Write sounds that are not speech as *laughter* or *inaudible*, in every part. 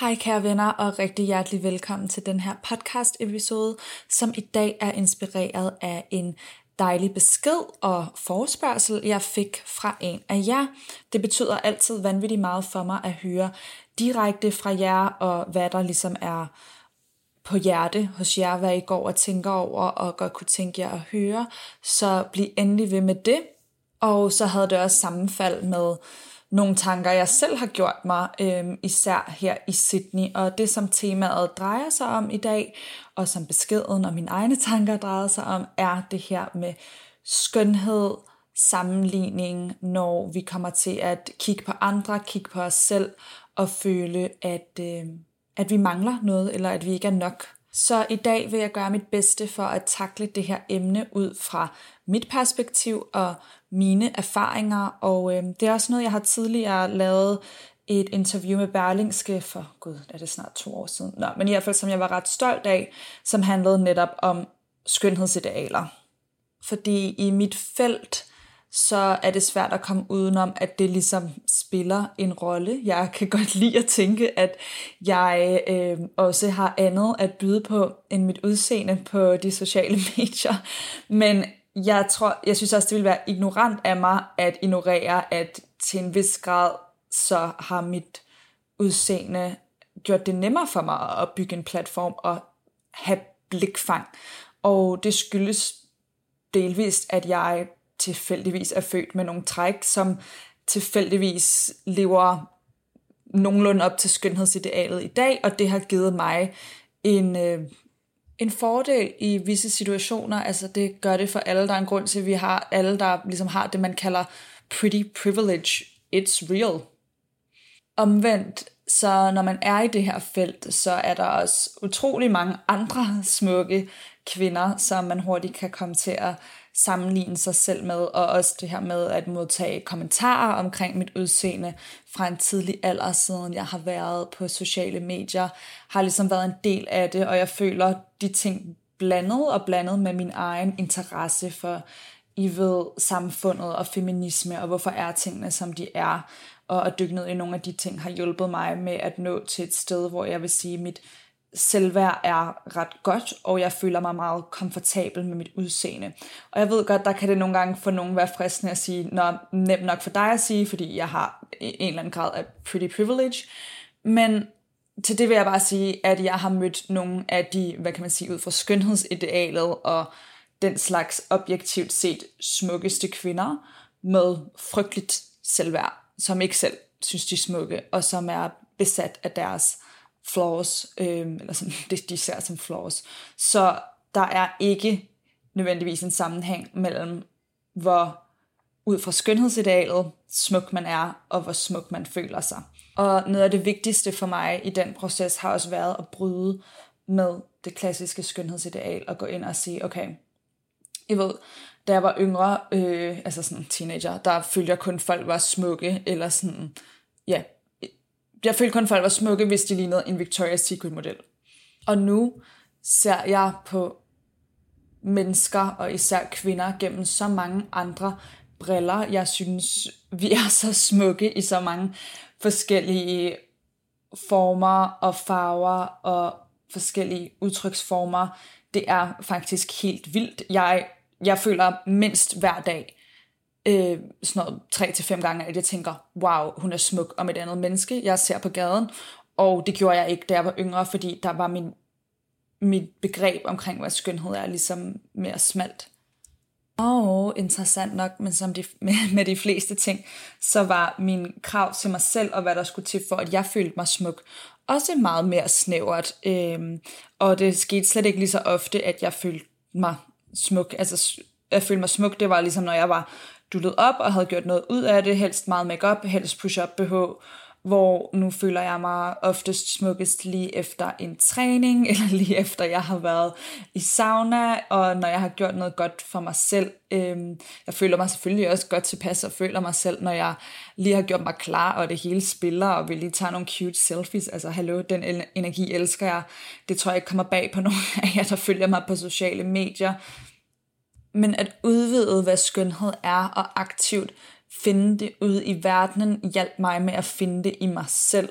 Hej kære venner og rigtig hjertelig velkommen til den her podcast episode, som i dag er inspireret af en dejlig besked og forespørgsel, jeg fik fra en af jer. Det betyder altid vanvittigt meget for mig at høre direkte fra jer, og hvad der ligesom er på hjerte hos jer, hvad I går og tænker over, og godt kunne tænke jer at høre. Så bliv endelig ved med det. Og så havde det også sammenfald med nogle tanker, jeg selv har gjort mig, øh, især her i Sydney. Og det, som temaet drejer sig om i dag, og som beskeden og mine egne tanker drejer sig om, er det her med skønhed, sammenligning, når vi kommer til at kigge på andre, kigge på os selv og føle, at, øh, at vi mangler noget, eller at vi ikke er nok. Så i dag vil jeg gøre mit bedste for at takle det her emne ud fra mit perspektiv og mine erfaringer, og øh, det er også noget, jeg har tidligere lavet et interview med Berlingske for, gud, er det snart to år siden, Nå, men i hvert fald, som jeg var ret stolt af, som handlede netop om skønhedsidealer. Fordi i mit felt, så er det svært at komme udenom, at det ligesom spiller en rolle. Jeg kan *laughs* godt lide at tænke, at jeg øh, også har andet at byde på end mit udseende på de sociale *laughs* medier. Men jeg tror, jeg synes også, det vil være ignorant af mig at ignorere, at til en vis grad, så har mit udseende gjort det nemmere for mig at bygge en platform og have blikfang. Og det skyldes delvist, at jeg tilfældigvis er født med nogle træk, som tilfældigvis lever nogenlunde op til skønhedsidealet i dag, og det har givet mig en, øh, en fordel i visse situationer. Altså det gør det for alle. Der er en grund til, at vi har alle, der ligesom har det, man kalder pretty privilege. It's real. Omvendt, så når man er i det her felt, så er der også utrolig mange andre smukke kvinder, som man hurtigt kan komme til at sammenligne sig selv med, og også det her med at modtage kommentarer omkring mit udseende fra en tidlig alder, siden jeg har været på sociale medier, har ligesom været en del af det, og jeg føler de ting blandet og blandet med min egen interesse for I ved, samfundet og feminisme, og hvorfor er tingene, som de er, og at dykke ned i nogle af de ting har hjulpet mig med at nå til et sted, hvor jeg vil sige, mit selvværd er ret godt, og jeg føler mig meget komfortabel med mit udseende. Og jeg ved godt, der kan det nogle gange for nogen være fristende at sige, nå, nemt nok for dig at sige, fordi jeg har en eller anden grad af pretty privilege. Men til det vil jeg bare sige, at jeg har mødt nogle af de, hvad kan man sige, ud fra skønhedsidealet og den slags objektivt set smukkeste kvinder med frygteligt selvværd, som ikke selv synes, de er smukke, og som er besat af deres flaws, øh, eller sådan, *laughs* det de ser som flaws. Så der er ikke nødvendigvis en sammenhæng mellem, hvor ud fra skønhedsidealet smuk man er, og hvor smuk man føler sig. Og noget af det vigtigste for mig i den proces har også været at bryde med det klassiske skønhedsideal og gå ind og sige, okay, I ved, da jeg var yngre, øh, altså sådan teenager, der følte jeg kun folk var smukke, eller sådan, ja, jeg følte kun, folk var smukke, hvis de lignede en Victoria's Secret-model. Og nu ser jeg på mennesker, og især kvinder, gennem så mange andre briller. Jeg synes, vi er så smukke i så mange forskellige former og farver og forskellige udtryksformer. Det er faktisk helt vildt. Jeg, jeg føler mindst hver dag, øh, sådan noget tre til fem gange, at jeg tænker, wow, hun er smuk om et andet menneske, jeg ser på gaden. Og det gjorde jeg ikke, da jeg var yngre, fordi der var min, mit begreb omkring, hvad skønhed er, ligesom mere smalt. Og interessant nok, men som de, med, *laughs* med de fleste ting, så var min krav til mig selv, og hvad der skulle til for, at jeg følte mig smuk, også meget mere snævert. Øhm, og det skete slet ikke lige så ofte, at jeg følte mig smuk. Altså, jeg følte mig smuk, det var ligesom, når jeg var dullet op og havde gjort noget ud af det, helst meget makeup, helst push-up BH, hvor nu føler jeg mig oftest smukkest lige efter en træning, *laughs* eller lige efter jeg har været i sauna, og når jeg har gjort noget godt for mig selv. Øhm, jeg føler mig selvfølgelig også godt tilpas, og føler mig selv, når jeg lige har gjort mig klar, og det hele spiller, og vil lige tage nogle cute selfies. Altså, hallo, den energi elsker jeg. Det tror jeg ikke kommer bag på *laughs* nogen af jer, der følger mig på sociale medier. Men at udvide, hvad skønhed er, og aktivt finde det ud i verdenen, hjalp mig med at finde det i mig selv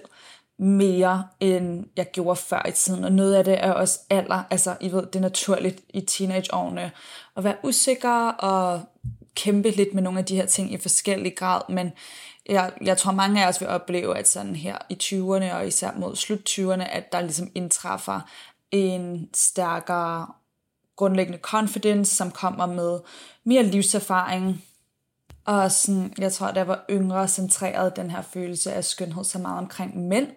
mere, end jeg gjorde før i tiden. Og noget af det er også alder. Altså, I ved, det er naturligt i teenageårene at være usikker og kæmpe lidt med nogle af de her ting i forskellig grad, men jeg, jeg tror mange af os vil opleve, at sådan her i 20'erne og især mod slut 20'erne, at der ligesom indtræffer en stærkere grundlæggende confidence, som kommer med mere livserfaring, og sådan, jeg tror, da jeg var yngre, centreret den her følelse af skønhed så meget omkring mænd,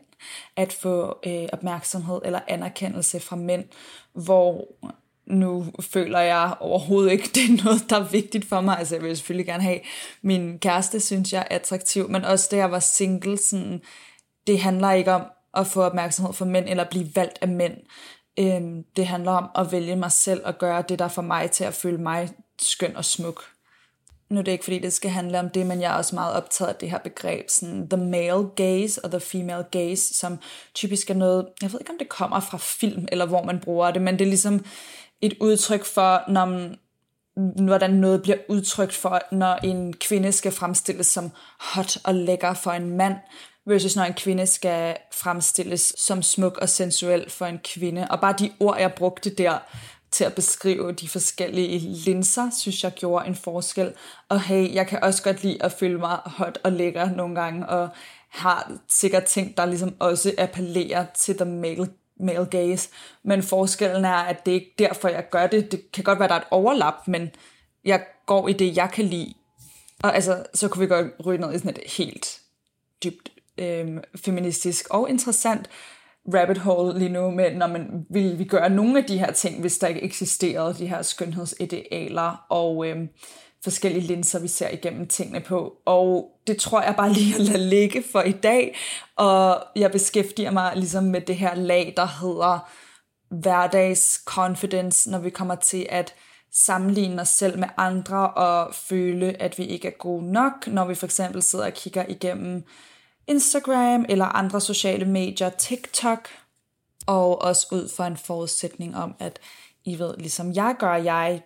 at få øh, opmærksomhed eller anerkendelse fra mænd, hvor nu føler jeg overhovedet ikke, *laughs* det er noget, der er vigtigt for mig. Altså, jeg vil selvfølgelig gerne have min kæreste, synes jeg er attraktiv, men også da jeg var single, sådan, det handler ikke om at få opmærksomhed fra mænd, eller blive valgt af mænd. Øhm, det handler om at vælge mig selv og gøre det, der for mig til at føle mig skøn og smuk. Nu er det ikke fordi, det skal handle om det, men jeg er også meget optaget af det her begreb, sådan the male gaze og the female gaze, som typisk er noget, jeg ved ikke om det kommer fra film, eller hvor man bruger det, men det er ligesom et udtryk for, når man, hvordan noget bliver udtrykt for, når en kvinde skal fremstilles som hot og lækker for en mand, versus når en kvinde skal fremstilles som smuk og sensuel for en kvinde. Og bare de ord, jeg brugte der, til at beskrive de forskellige linser, synes jeg gjorde en forskel. Og hey, jeg kan også godt lide at føle mig hot og lækker nogle gange, og har sikkert ting, der ligesom også appellerer til the male, male gaze. Men forskellen er, at det er ikke derfor, jeg gør det. Det kan godt være, der er et overlap, men jeg går i det, jeg kan lide. Og altså, så kunne vi godt ryge ned i sådan et helt dybt øh, feministisk og interessant rabbit hole lige nu med, når man vil vi gøre nogle af de her ting, hvis der ikke eksisterede de her skønhedsidealer og øh, forskellige linser, vi ser igennem tingene på. Og det tror jeg bare lige at lade ligge for i dag. Og jeg beskæftiger mig ligesom med det her lag, der hedder hverdags confidence, når vi kommer til at sammenligne os selv med andre og føle, at vi ikke er gode nok, når vi for eksempel sidder og kigger igennem Instagram eller andre sociale medier, TikTok, og også ud fra en forudsætning om, at I ved, ligesom jeg gør, jeg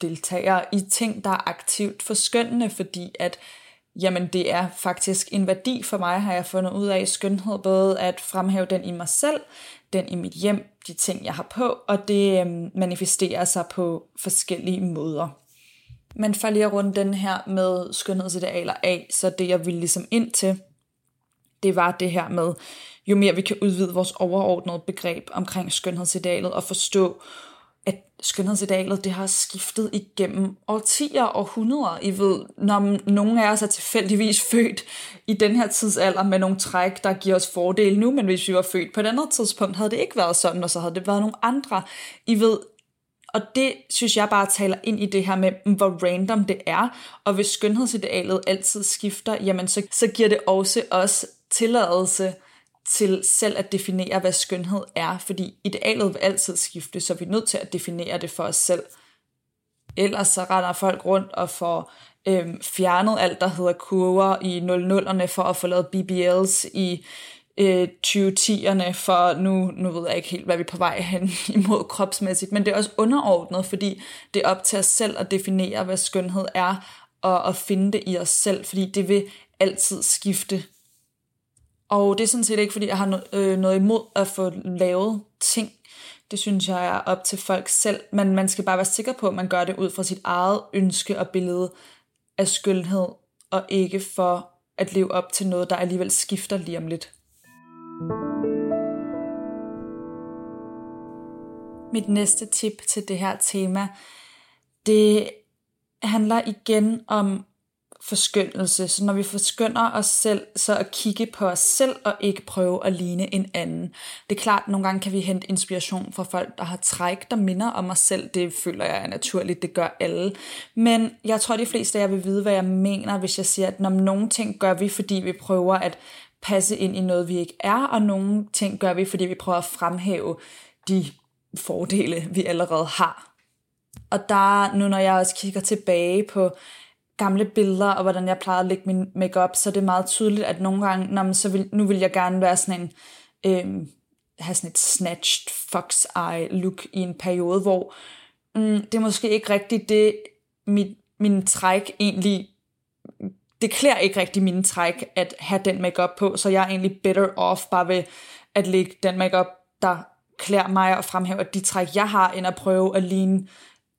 deltager i ting, der er aktivt forskønnende, fordi at jamen det er faktisk en værdi for mig, har jeg fundet ud af skønhed, både at fremhæve den i mig selv, den i mit hjem, de ting, jeg har på, og det øhm, manifesterer sig på forskellige måder. Men for lige at runde den her med skønhedsidealer af, så det jeg vil ligesom ind til, det var det her med, jo mere vi kan udvide vores overordnede begreb omkring skønhedsidealet og forstå, at skønhedsidealet det har skiftet igennem årtier og århundreder. I ved, når nogen af os er tilfældigvis født i den her tidsalder med nogle træk, der giver os fordele nu, men hvis vi var født på et andet tidspunkt, havde det ikke været sådan, og så havde det været nogle andre. I ved, og det synes jeg bare taler ind i det her med, mm, hvor random det er. Og hvis skønhedsidealet altid skifter, jamen så, så giver det også os tilladelse til selv at definere, hvad skønhed er, fordi idealet vil altid skifte, så vi er nødt til at definere det for os selv. Ellers så render folk rundt og får øhm, fjernet alt, der hedder kurver i 00'erne for at få lavet BBLs i øh, 2010'erne, for nu, nu ved jeg ikke helt, hvad vi er på vej hen *laughs* imod kropsmæssigt, men det er også underordnet, fordi det er op til os selv at definere, hvad skønhed er, og at finde det i os selv, fordi det vil altid skifte og det er sådan set ikke, fordi jeg har øh, noget imod at få lavet ting. Det synes jeg er op til folk selv. Men man skal bare være sikker på, at man gør det ud fra sit eget ønske og billede af skønhed, og ikke for at leve op til noget, der alligevel skifter lige om lidt. Mit næste tip til det her tema, det handler igen om forskyndelse. Så når vi forskynder os selv, så at kigge på os selv og ikke prøve at ligne en anden. Det er klart, at nogle gange kan vi hente inspiration fra folk, der har træk, der minder om os selv. Det føler jeg er naturligt, det gør alle. Men jeg tror, de fleste af jer vil vide, hvad jeg mener, hvis jeg siger, at når nogle ting gør vi, fordi vi prøver at passe ind i noget, vi ikke er, og nogle ting gør vi, fordi vi prøver at fremhæve de fordele, vi allerede har. Og der, nu når jeg også kigger tilbage på gamle billeder, og hvordan jeg plejede at lægge min makeup, så er meget tydeligt, at nogle gange, når så vil, nu vil jeg gerne være sådan en, øhm, have sådan et snatched fox eye look i en periode, hvor mm, det er måske ikke rigtigt det, mit, min træk egentlig, det klæder ikke rigtig mine træk at have den makeup på, så jeg er egentlig better off bare ved at lægge den makeup, der klæder mig og fremhæver de træk, jeg har, end at prøve at ligne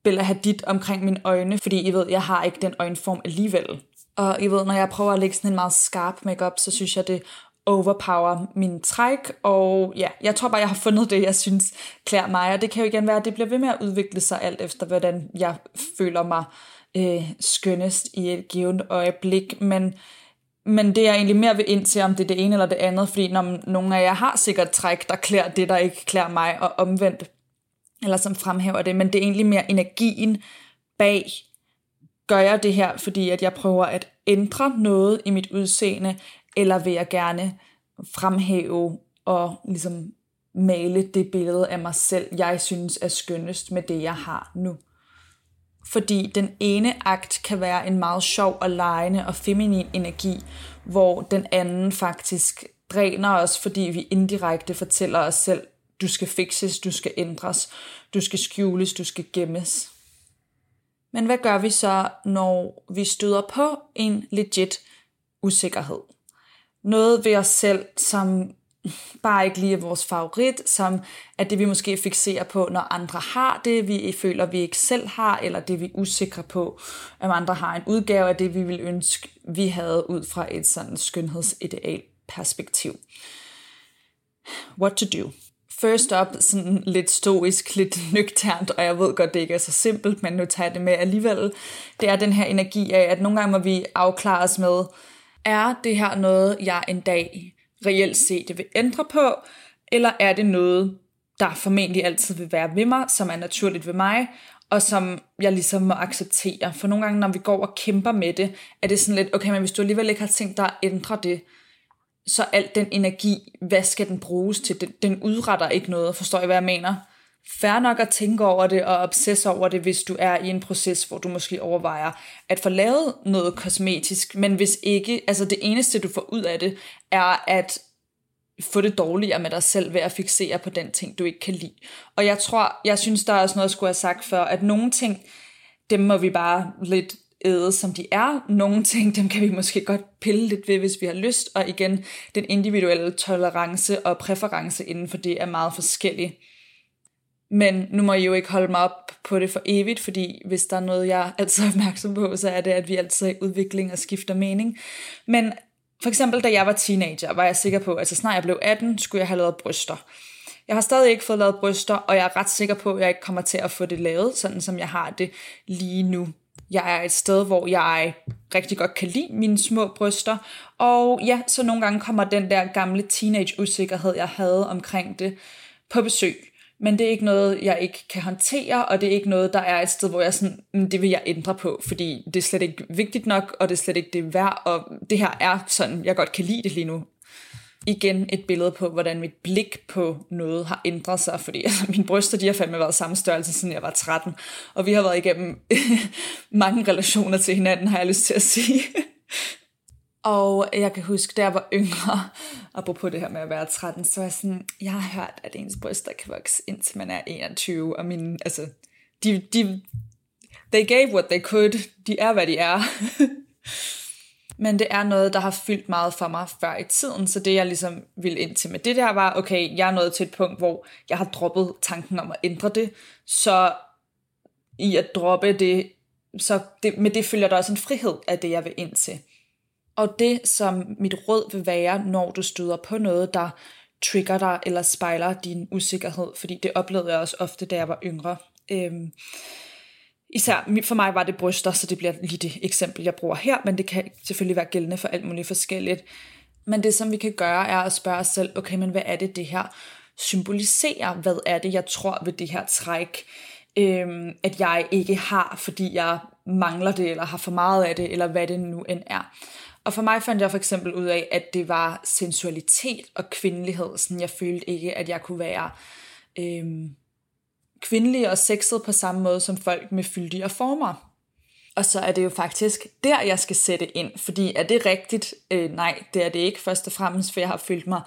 Bella Hadid omkring mine øjne, fordi I ved, jeg har ikke den øjenform alligevel. Og I ved, når jeg prøver at lægge sådan en meget skarp makeup, så synes jeg, det overpower min træk, og ja, jeg tror bare, jeg har fundet det, jeg synes klæder mig, og det kan jo igen være, at det bliver ved med at udvikle sig alt efter, hvordan jeg føler mig øh, skønnest i et givet øjeblik, men men det er egentlig mere ved ind til, om det er det ene eller det andet, fordi når nogle af jer har sikkert træk, der klæder det, der ikke klæder mig, og omvendt eller som fremhæver det, men det er egentlig mere energien bag, gør jeg det her, fordi at jeg prøver at ændre noget i mit udseende, eller vil jeg gerne fremhæve og ligesom male det billede af mig selv, jeg synes er skønnest med det, jeg har nu. Fordi den ene akt kan være en meget sjov og lejende og feminin energi, hvor den anden faktisk dræner os, fordi vi indirekte fortæller os selv, du skal fikses, du skal ændres, du skal skjules, du skal gemmes. Men hvad gør vi så, når vi støder på en legit usikkerhed? Noget ved os selv, som bare ikke lige er vores favorit, som er det, vi måske fixerer på, når andre har det, vi føler, vi ikke selv har, eller det, vi er usikre på, om andre har en udgave af det, vi vil ønske, vi havde ud fra et sådan skønhedsideal perspektiv. What to do? First up sådan lidt stoisk, lidt *laughs* nøgternt, og jeg ved godt, det ikke er så simpelt, men nu tager jeg det med alligevel. Det er den her energi af, at nogle gange må vi afklare os med, er det her noget, jeg en dag reelt set vil ændre på, eller er det noget, der formentlig altid vil være ved mig, som er naturligt ved mig, og som jeg ligesom må acceptere. For nogle gange, når vi går og kæmper med det, er det sådan lidt, okay, men hvis du alligevel ikke har tænkt dig at ændre det, så alt den energi, hvad skal den bruges til? Den, den udretter ikke noget, forstår I, hvad jeg mener? Fær nok at tænke over det og obsesse over det, hvis du er i en proces, hvor du måske overvejer at få lavet noget kosmetisk, men hvis ikke, altså det eneste, du får ud af det, er at få det dårligere med dig selv ved at fixere på den ting, du ikke kan lide. Og jeg tror, jeg synes, der er også noget, jeg skulle have sagt før, at nogle ting, dem må vi bare lidt æde, som de er. Nogle ting, dem kan vi måske godt pille lidt ved, hvis vi har lyst. Og igen, den individuelle tolerance og præference inden for det er meget forskellig. Men nu må I jo ikke holde mig op på det for evigt, fordi hvis der er noget, jeg altid er *laughs* opmærksom på, så er det, at vi altid er i udvikling og skifter mening. Men for eksempel, da jeg var teenager, var jeg sikker på, at så snart jeg blev 18, skulle jeg have lavet bryster. Jeg har stadig ikke fået lavet bryster, og jeg er ret sikker på, at jeg ikke kommer til at få det lavet, sådan som jeg har det lige nu. Jeg er et sted, hvor jeg rigtig godt kan lide mine små bryster. Og ja, så nogle gange kommer den der gamle teenage-usikkerhed, jeg havde omkring det, på besøg. Men det er ikke noget, jeg ikke kan håndtere, og det er ikke noget, der er et sted, hvor jeg sådan, mm, det vil jeg ændre på, fordi det er slet ikke vigtigt nok, og det er slet ikke det værd, og det her er sådan, jeg godt kan lide det lige nu igen et billede på, hvordan mit blik på noget har ændret sig, fordi altså, mine bryster, de har fandme været samme størrelse, siden jeg var 13, og vi har været igennem *laughs* mange relationer til hinanden, har jeg lyst til at sige. *laughs* og jeg kan huske, da jeg var yngre, apropos det her med at være 13, så er sådan, jeg har hørt, at ens bryster kan vokse indtil man er 21, og mine, altså, de, de, they gave what they could, de er, hvad de er. *laughs* men det er noget, der har fyldt meget for mig før i tiden, så det jeg ligesom ville ind til med det der var, okay, jeg er nået til et punkt, hvor jeg har droppet tanken om at ændre det, så i at droppe det, så det, med det følger der også en frihed af det, jeg vil ind til. Og det, som mit råd vil være, når du støder på noget, der trigger dig eller spejler din usikkerhed, fordi det oplevede jeg også ofte, da jeg var yngre. Øhm, Især for mig var det bryster, så det bliver lige det eksempel, jeg bruger her, men det kan selvfølgelig være gældende for alt muligt forskelligt. Men det, som vi kan gøre, er at spørge os selv, okay, men hvad er det, det her symboliserer? Hvad er det, jeg tror ved det her træk, øhm, at jeg ikke har, fordi jeg mangler det, eller har for meget af det, eller hvad det nu end er. Og for mig fandt jeg for eksempel ud af, at det var sensualitet og kvindelighed. Sådan jeg følte ikke, at jeg kunne være øhm, kvindelige og sexet på samme måde som folk med fyldige former. Og så er det jo faktisk der, jeg skal sætte ind. Fordi er det rigtigt? Øh, nej, det er det ikke først og fremmest, for jeg har følt mig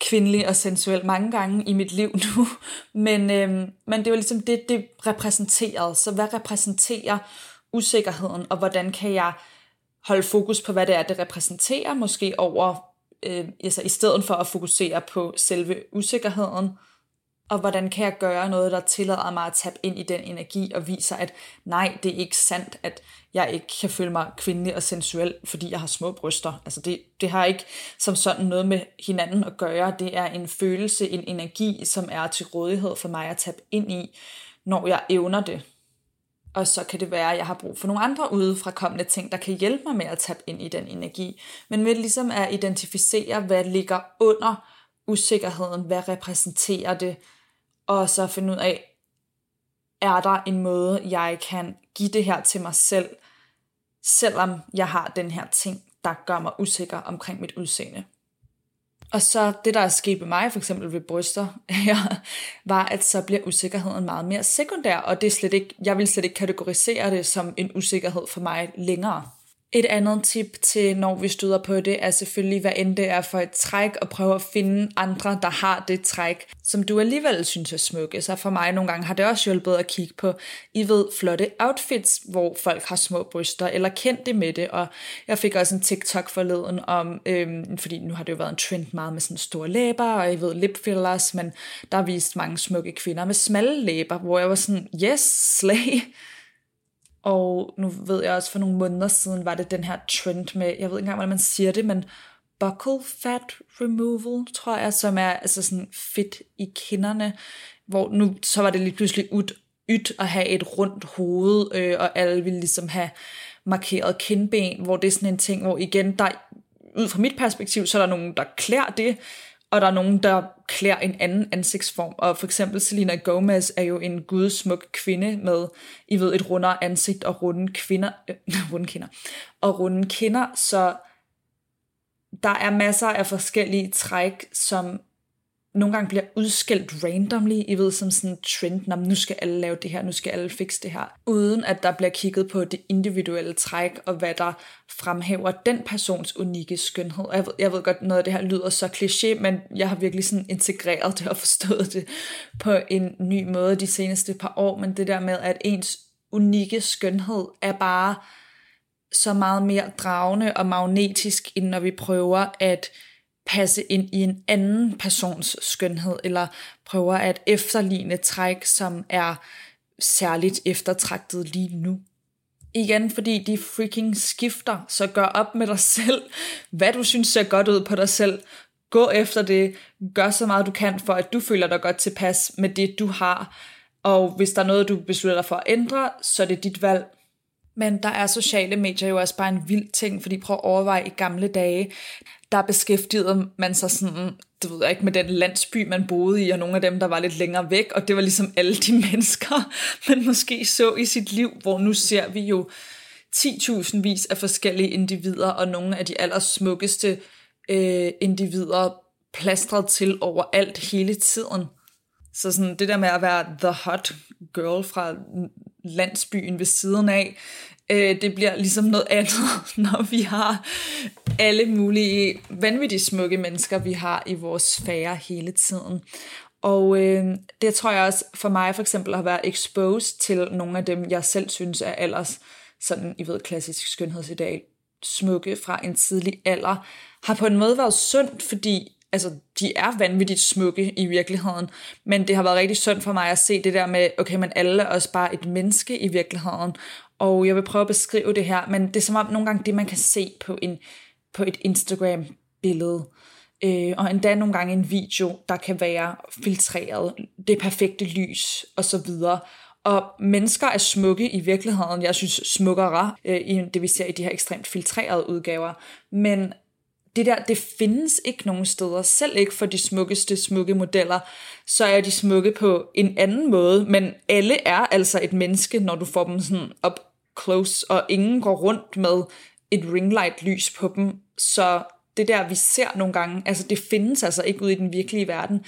kvindelig og sensuel mange gange i mit liv nu. *laughs* Men, øh, men det var ligesom det, det repræsenterede. Så hvad repræsenterer usikkerheden, og hvordan kan jeg holde fokus på, hvad det er, det repræsenterer, måske over, øh, altså i stedet for at fokusere på selve usikkerheden, og hvordan kan jeg gøre noget, der tillader mig at tabe ind i den energi og viser, at nej, det er ikke sandt, at jeg ikke kan føle mig kvindelig og sensuel, fordi jeg har små bryster. Altså det, det har ikke som sådan noget med hinanden at gøre. Det er en følelse, en energi, som er til rådighed for mig at tabe ind i, når jeg evner det. Og så kan det være, at jeg har brug for nogle andre udefrakommende ting, der kan hjælpe mig med at tabe ind i den energi. Men med ligesom at identificere, hvad ligger under usikkerheden, hvad repræsenterer det, og så finde ud af, er der en måde, jeg kan give det her til mig selv, selvom jeg har den her ting, der gør mig usikker omkring mit udseende. Og så det, der er sket med mig, for eksempel ved bryster, *laughs* var, at så bliver usikkerheden meget mere sekundær, og det er slet ikke, jeg vil slet ikke kategorisere det som en usikkerhed for mig længere. Et andet tip til, når vi støder på det, er selvfølgelig, hvad end det er for et træk, og prøve at finde andre, der har det træk, som du alligevel synes er smukke. Så for mig nogle gange har det også hjulpet at kigge på, I ved, flotte outfits, hvor folk har små bryster, eller kendte med det. Og jeg fik også en TikTok forleden om, øhm, fordi nu har det jo været en trend meget med sådan store læber, og I ved, lip fillers, men der har vist mange smukke kvinder med smalle læber, hvor jeg var sådan, yes, slay og nu ved jeg også, for nogle måneder siden var det den her trend med, jeg ved ikke engang, hvordan man siger det, men buckle fat removal, tror jeg, som er altså sådan fedt i kinderne, hvor nu så var det lige pludselig ud, ydt at have et rundt hoved, øh, og alle ville ligesom have markeret kindben, hvor det er sådan en ting, hvor igen, der, ud fra mit perspektiv, så er der nogen, der klæder det, og der er nogen, der klæder en anden ansigtsform. Og for eksempel Selena Gomez er jo en gudsmuk kvinde med, I ved, et rundere ansigt og runde kvinder, øh, *laughs* runde kinder, og runde kinder, så der er masser af forskellige træk, som nogle gange bliver udskældt randomly, I ved, som sådan en trend, når nu skal alle lave det her, nu skal alle fikse det her, uden at der bliver kigget på det individuelle træk, og hvad der fremhæver den persons unikke skønhed. Jeg ved, jeg ved godt, noget af det her lyder så kliché, men jeg har virkelig sådan integreret det og forstået det på en ny måde de seneste par år, men det der med, at ens unikke skønhed er bare så meget mere dragende og magnetisk, end når vi prøver at passe ind i en anden persons skønhed, eller prøver at efterligne træk, som er særligt eftertragtet lige nu. Igen, fordi de freaking skifter, så gør op med dig selv, hvad du synes ser godt ud på dig selv. Gå efter det, gør så meget du kan, for at du føler dig godt tilpas med det, du har. Og hvis der er noget, du beslutter dig for at ændre, så er det dit valg. Men der er sociale medier jo også bare en vild ting, fordi prøv at overveje i gamle dage, der beskæftigede man sig sådan, du ved ikke, med den landsby, man boede i, og nogle af dem, der var lidt længere væk, og det var ligesom alle de *laughs* mennesker, man måske så i sit liv, hvor nu ser vi jo 10.000 vis af forskellige individer, og nogle af de allersmukkeste øh, individer plastret til overalt hele tiden. Så sådan det der med at være the hot girl fra landsbyen ved siden af, øh, det bliver ligesom noget andet, *laughs* når vi har alle mulige vanvittigt smukke mennesker, vi har i vores sfære hele tiden. Og øh, det tror jeg også for mig for eksempel har været exposed til nogle af dem, jeg selv synes er allers sådan, I ved, klassisk skønhedsideal, smukke fra en tidlig alder, har på en måde været sundt, fordi altså, de er vanvittigt smukke i virkeligheden, men det har været rigtig synd for mig at se det der med, okay, men alle er også bare et menneske i virkeligheden, og jeg vil prøve at beskrive det her, men det er som om nogle gange det, man kan se på, en, på et Instagram-billede, øh, og endda nogle gange en video, der kan være filtreret, det perfekte lys og så videre. Og mennesker er smukke i virkeligheden. Jeg synes smukkere, øh, i det vi ser i de her ekstremt filtrerede udgaver. Men det der, det findes ikke nogen steder. Selv ikke for de smukkeste smukke modeller, så er de smukke på en anden måde. Men alle er altså et menneske, når du får dem sådan op close, og ingen går rundt med et ringlight lys på dem. Så det der, vi ser nogle gange, altså det findes altså ikke ude i den virkelige verden.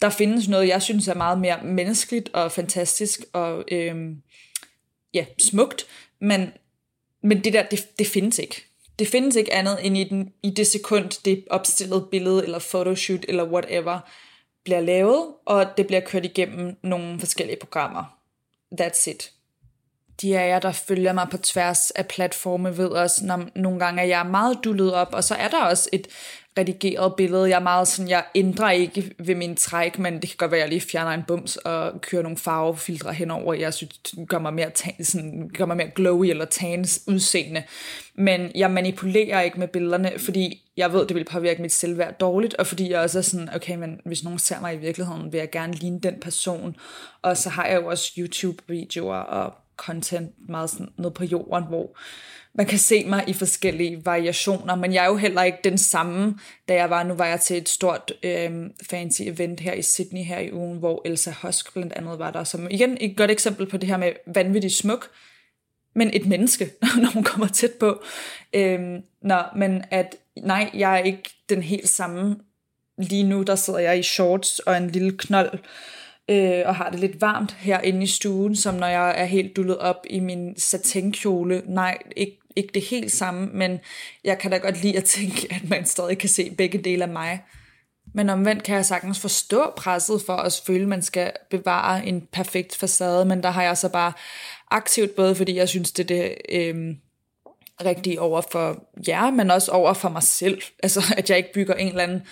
Der findes noget, jeg synes er meget mere menneskeligt og fantastisk og øhm, ja, smukt, men, men det der, det, det findes ikke. Det findes ikke andet end i, den, i det sekund, det opstillede billede eller photoshoot eller whatever bliver lavet, og det bliver kørt igennem nogle forskellige programmer. That's it de af jer, der følger mig på tværs af platforme, ved også, når nogle gange er jeg meget dullet op, og så er der også et redigeret billede. Jeg er meget sådan, jeg ændrer ikke ved min træk, men det kan godt være, at jeg lige fjerner en bums og kører nogle farvefiltre henover. Jeg synes, det gør mig mere, tan, sådan, gør mig mere glowy eller tans udseende. Men jeg manipulerer ikke med billederne, fordi jeg ved, det vil påvirke mit selvværd dårligt, og fordi jeg også er sådan, okay, men hvis nogen ser mig i virkeligheden, vil jeg gerne ligne den person. Og så har jeg jo også YouTube-videoer og content meget sådan noget på jorden, hvor man kan se mig i forskellige variationer, men jeg er jo heller ikke den samme, da jeg var, nu var jeg til et stort øh, fancy event her i Sydney her i ugen, hvor Elsa Husk blandt andet var der, som igen et godt eksempel på det her med vanvittig smuk, men et menneske, *laughs* når hun kommer tæt på. Øh, nå, men at nej, jeg er ikke den helt samme. Lige nu, der sidder jeg i shorts og en lille knold, øh, og har det lidt varmt herinde i stuen, som når jeg er helt dullet op i min satinkjole. Nej, ikke, ikke det helt samme, men jeg kan da godt lide at tænke, at man stadig kan se begge dele af mig. Men omvendt kan jeg sagtens forstå presset for at føle, at man skal bevare en perfekt facade, men der har jeg så bare aktivt, både fordi jeg synes, det er det øh, rigtige over for jer, men også over for mig selv. Altså, at jeg ikke bygger en eller anden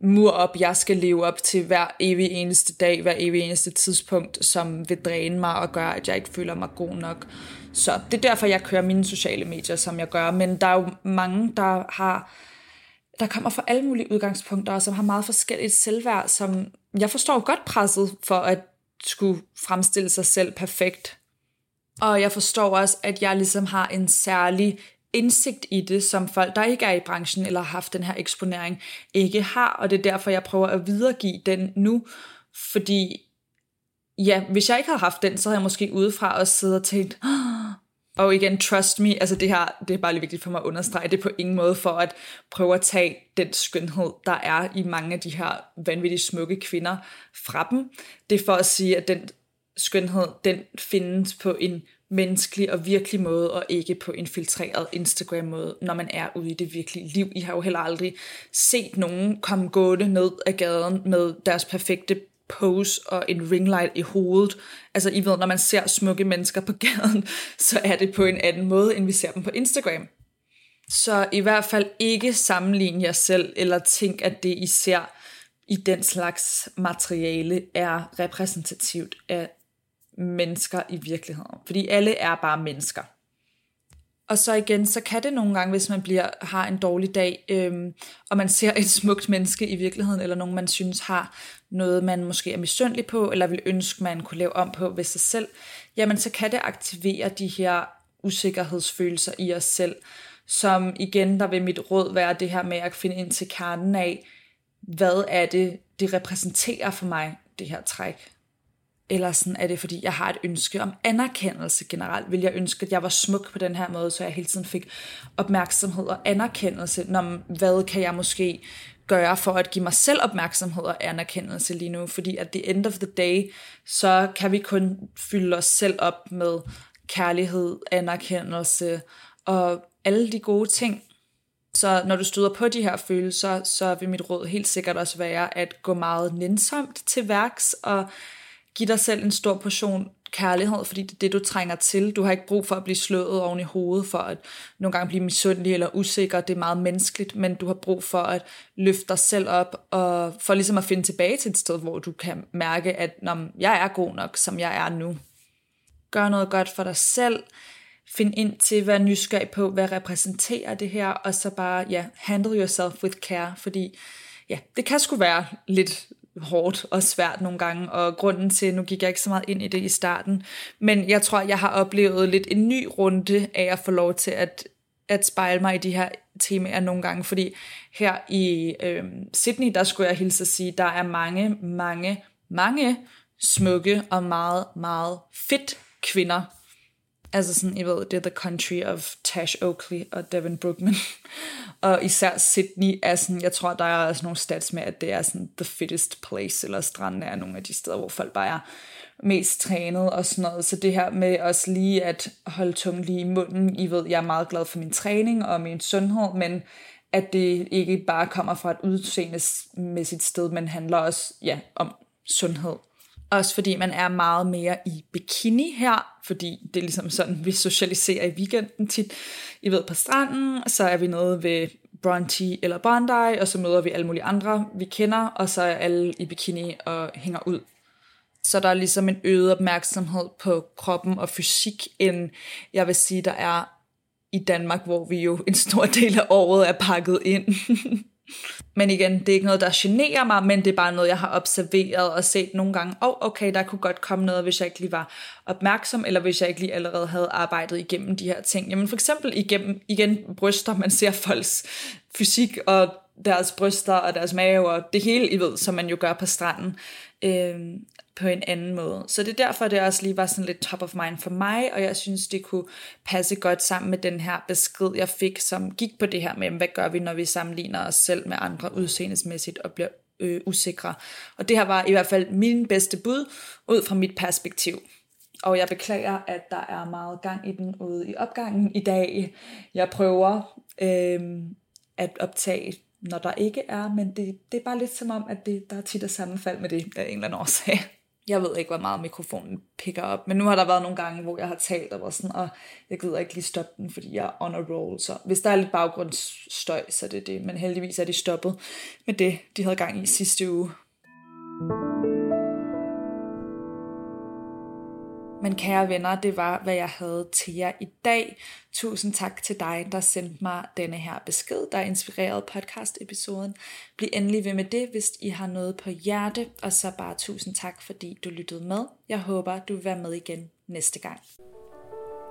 mur op, jeg skal leve op til hver evig eneste dag, hver evig eneste tidspunkt, som vil dræne mig og gøre, at jeg ikke føler mig god nok. Så det er derfor, jeg kører mine sociale medier, som jeg gør. Men der er jo mange, der har der kommer fra alle mulige udgangspunkter, og som har meget forskelligt selvværd, som jeg forstår godt presset for at skulle fremstille sig selv perfekt. Og jeg forstår også, at jeg ligesom har en særlig indsigt i det, som folk, der ikke er i branchen eller har haft den her eksponering, ikke har, og det er derfor, jeg prøver at videregive den nu, fordi ja, hvis jeg ikke havde haft den, så havde jeg måske udefra også siddet og tænkt, og igen, trust me, altså det her, det er bare lige vigtigt for mig at understrege, det er på ingen måde for at prøve at tage den skønhed, der er i mange af de her vanvittigt smukke kvinder fra dem. Det er for at sige, at den skønhed, den findes på en menneskelig og virkelig måde, og ikke på en filtreret Instagram-måde, når man er ude i det virkelige liv. I har jo heller aldrig set nogen komme gående ned ad gaden med deres perfekte pose og en ringlight i hovedet. Altså, I ved, når man ser smukke mennesker på *laughs* gaden, så er det på en anden måde, end vi ser dem på Instagram. Så i hvert fald ikke sammenligne jer selv, eller tænk, at det I ser i den slags materiale er repræsentativt af mennesker i virkeligheden. Fordi alle er bare mennesker. Og så igen, så kan det nogle gange, hvis man bliver, har en dårlig dag, øhm, og man ser et smukt menneske i virkeligheden, eller nogen, man synes har noget, man måske er misundelig på, eller vil ønske, man kunne lave om på ved sig selv, jamen så kan det aktivere de her usikkerhedsfølelser i os selv, som igen, der vil mit råd være det her med at finde ind til kernen af, hvad er det, det repræsenterer for mig, det her træk. Eller sådan er det, fordi jeg har et ønske om anerkendelse generelt. Vil jeg ønske, at jeg var smuk på den her måde, så jeg hele tiden fik opmærksomhed og anerkendelse. Når, hvad kan jeg måske gøre for at give mig selv opmærksomhed og anerkendelse lige nu? Fordi at the end of the day, så kan vi kun fylde os selv op med kærlighed, anerkendelse og alle de gode ting. Så når du støder på de her følelser, så vil mit råd helt sikkert også være at gå meget nænsomt til værks og Giv dig selv en stor portion kærlighed, fordi det er det, du trænger til. Du har ikke brug for at blive slået oven i hovedet, for at nogle gange blive misundelig eller usikker. Det er meget menneskeligt, men du har brug for at løfte dig selv op, og for ligesom at finde tilbage til et sted, hvor du kan mærke, at jeg er god nok, som jeg er nu. Gør noget godt for dig selv. Find ind til, hvad nysgerrig på, hvad repræsenterer det her, og så bare, ja, handle yourself with care, fordi ja, det kan sgu være lidt hårdt og svært nogle gange, og grunden til, nu gik jeg ikke så meget ind i det i starten, men jeg tror, jeg har oplevet lidt en ny runde af at få lov til at, at spejle mig i de her temaer nogle gange, fordi her i øh, Sydney, der skulle jeg hilse at sige, der er mange, mange, mange smukke og meget, meget fedt kvinder. Altså sådan, I ved, det er the country of Tash Oakley og Devin Brookman. *laughs* og især Sydney er sådan, jeg tror, der er også nogle stats med, at det er sådan the fittest place, eller stranden er nogle af de steder, hvor folk bare er mest trænet og sådan noget. Så det her med også lige at holde tungen lige i munden. I ved, jeg er meget glad for min træning og min sundhed, men at det ikke bare kommer fra et udseendemæssigt sted, men handler også ja, om sundhed. Også fordi man er meget mere i bikini her, fordi det er ligesom sådan, vi socialiserer i weekenden tit. I ved, på stranden, så er vi nede ved Bronte eller Bondi, og så møder vi alle mulige andre, vi kender, og så er alle i bikini og hænger ud. Så der er ligesom en øget opmærksomhed på kroppen og fysik, end jeg vil sige, der er i Danmark, hvor vi jo en stor del af året er pakket ind. *laughs* Men igen, det er ikke noget, der generer mig, men det er bare noget, jeg har observeret og set nogle gange. Og oh, okay, der kunne godt komme noget, hvis jeg ikke lige var opmærksom, eller hvis jeg ikke lige allerede havde arbejdet igennem de her ting. Jamen for eksempel igennem, igen bryster, man ser folks fysik og deres bryster og deres mave og det hele, I ved, som man jo gør på stranden. Øh, på en anden måde. Så det er derfor, det også lige var sådan lidt top of mind for mig, og jeg synes, det kunne passe godt sammen med den her besked, jeg fik, som gik på det her med, hvad gør vi, når vi sammenligner os selv med andre udseendesmæssigt og bliver øh, usikre. Og det her var i hvert fald min bedste bud, ud fra mit perspektiv. Og jeg beklager, at der er meget gang i den ude i opgangen i dag. Jeg prøver øh, at optage når der ikke er, men det, det er bare lidt som om, at det, der er tit er sammenfald med det af en eller anden årsag. Jeg ved ikke, hvor meget mikrofonen picker op, men nu har der været nogle gange, hvor jeg har talt og var sådan, og jeg gider ikke lige stoppe den, fordi jeg er on a roll. Så hvis der er lidt baggrundsstøj, så er det det. Men heldigvis er de stoppet med det, de havde gang i sidste uge. Men kære venner, det var, hvad jeg havde til jer i dag. Tusind tak til dig, der sendte mig denne her besked, der inspirerede podcast-episoden. Bliv endelig ved med det, hvis I har noget på hjerte. Og så bare tusind tak, fordi du lyttede med. Jeg håber, du vil være med igen næste gang.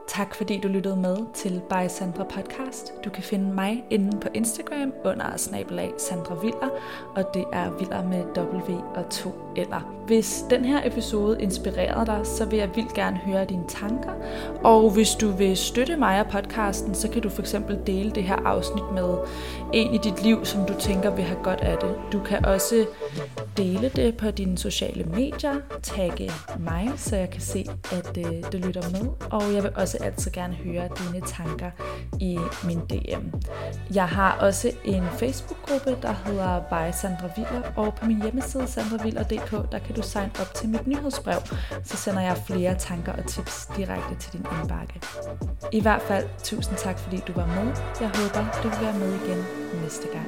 Tak fordi du lyttede med til By Sandra Podcast. Du kan finde mig inde på Instagram under snabelag Sandra Viller, og det er Viller med W og 2 eller. Hvis den her episode inspirerede dig, så vil jeg vildt gerne høre dine tanker. Og hvis du vil støtte mig og podcasten, så kan du for eksempel dele det her afsnit med en i dit liv, som du tænker vil have godt af det. Du kan også dele det på dine sociale medier, tagge mig, så jeg kan se, at øh, det lytter med. Og jeg vil også altid gerne høre dine tanker i min DM. Jeg har også en Facebook-gruppe, der hedder By Sandra Viller, og på min hjemmeside sandraviller.dk, der kan du signe op til mit nyhedsbrev, så sender jeg flere tanker og tips direkte til din indbakke. I hvert fald, tusind tak fordi du var med. Jeg håber, du vil være med igen næste gang.